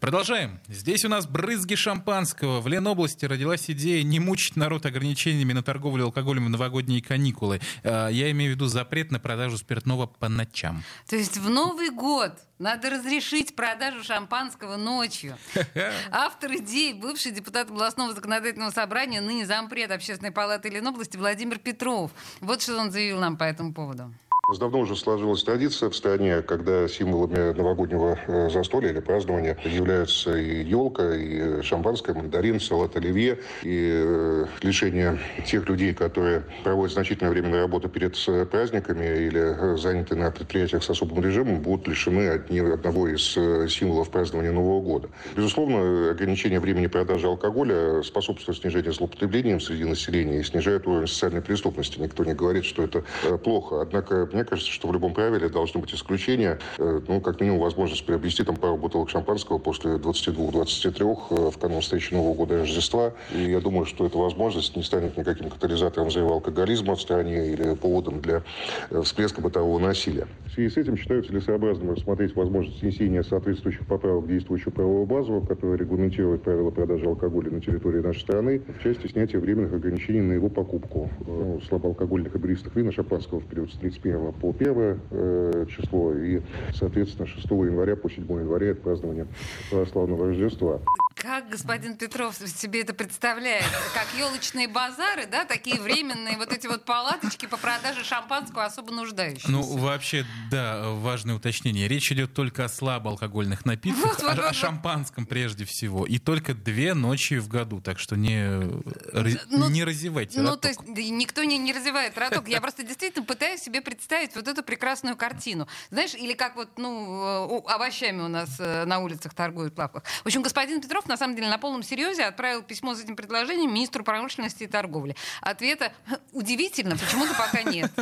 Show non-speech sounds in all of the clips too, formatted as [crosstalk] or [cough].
Продолжаем. Здесь у нас брызги шампанского. В Ленобласти родилась идея не мучить народ ограничениями на торговлю алкоголем в новогодние каникулы. А, я имею в виду запрет на продажу спиртного по ночам. То есть в Новый год надо разрешить продажу шампанского ночью. Автор идеи, бывший депутат областного законодательного собрания, ныне зампред Общественной палаты Ленобласти Владимир Петров. Вот что он заявил нам по этому поводу. Давно уже сложилась традиция в стране, когда символами новогоднего э, застолья или празднования являются и елка, и шампанское, мандарин, салат оливье, и э, лишение тех людей, которые проводят значительное время на работу перед э, праздниками или заняты на предприятиях с особым режимом, будут лишены одного из символов празднования Нового года. Безусловно, ограничение времени продажи алкоголя способствует снижению злоупотребления среди населения и снижает уровень социальной преступности. Никто не говорит, что это плохо. Однако мне кажется, что в любом правиле должны быть исключения. Э, ну, как минимум, возможность приобрести там пару бутылок шампанского после 22-23 э, в канун встречи Нового года и Рождества. И я думаю, что эта возможность не станет никаким катализатором взрыва алкоголизма в стране или поводом для э, всплеска бытового насилия. В связи с этим считаю целесообразным рассмотреть возможность внесения соответствующих поправок в действующую правовую базу, которая регламентирует правила продажи алкоголя на территории нашей страны в части снятия временных ограничений на его покупку ну, слабоалкогольных и бристых вин и шампанского в период с 31 по 1 э, число и, соответственно, 6 января по 7 января это празднование православного Рождества. Как господин Петров себе это представляет? Как елочные базары, да, такие временные вот эти вот палаточки по продаже шампанского особо нуждающихся? Ну, вообще, да, важное уточнение. Речь идет только о слабоалкогольных напитках, вот, вот, о, вот, о шампанском прежде всего. И только две ночи в году, так что не, ну, не разевайте Ну, роток. то есть никто не, не развивает роток. Я просто действительно пытаюсь себе представить вот эту прекрасную картину. Знаешь, или как вот, ну, овощами у нас э, на улицах торгуют в лавках. В общем, господин Петров на самом деле на полном серьезе отправил письмо с этим предложением министру промышленности и торговли. Ответа [laughs] удивительно, почему-то пока нет. [laughs]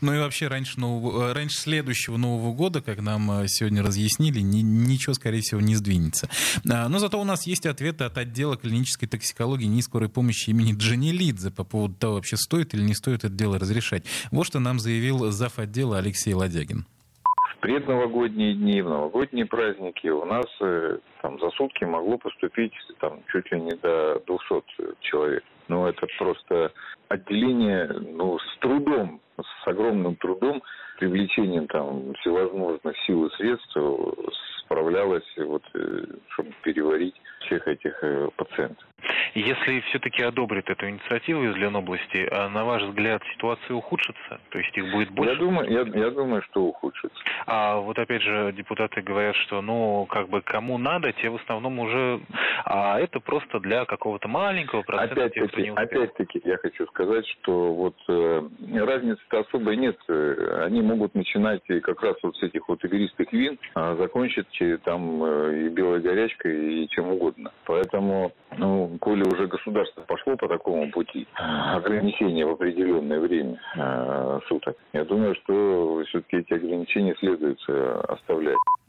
Ну и вообще раньше, нового, э, раньше следующего Нового года, как нам э, сегодня разъяснили, ни, ничего, скорее всего, не сдвинется. А, но зато у нас есть ответы от отдела клинической токсикологии и скорой помощи имени Джанилидзе по поводу того, вообще стоит или не стоит это дело разрешать. Вот что нам заявил зав. отдела Алексей Ладягин предновогодние дни, в новогодние праздники у нас э, там за сутки могло поступить там чуть ли не до 200 человек. Ну, это просто отделение, ну, с трудом, с огромным трудом, привлечением там всевозможных сил и средств справлялось, вот, э, чтобы переварить всех этих э, пациентов. Если все-таки одобрит эту инициативу из Ленобласти, а на ваш взгляд ситуация ухудшится? То есть их будет больше? Я думаю, я, я думаю, что ухудшится. А вот опять же депутаты говорят, что ну как бы кому надо, те в основном уже, а это просто для какого-то маленького процента опять тех, кто не Опять-таки я хочу сказать, что вот э, разницы-то особой нет. Они могут начинать как раз вот с этих вот игристых вин, а закончить там э, и белой горячкой, и чем угодно. Поэтому, ну, коли уже государство пошло по такому пути ограничения в определенное время э, суток, я думаю, что все-таки эти ограничения следует э, оставлять.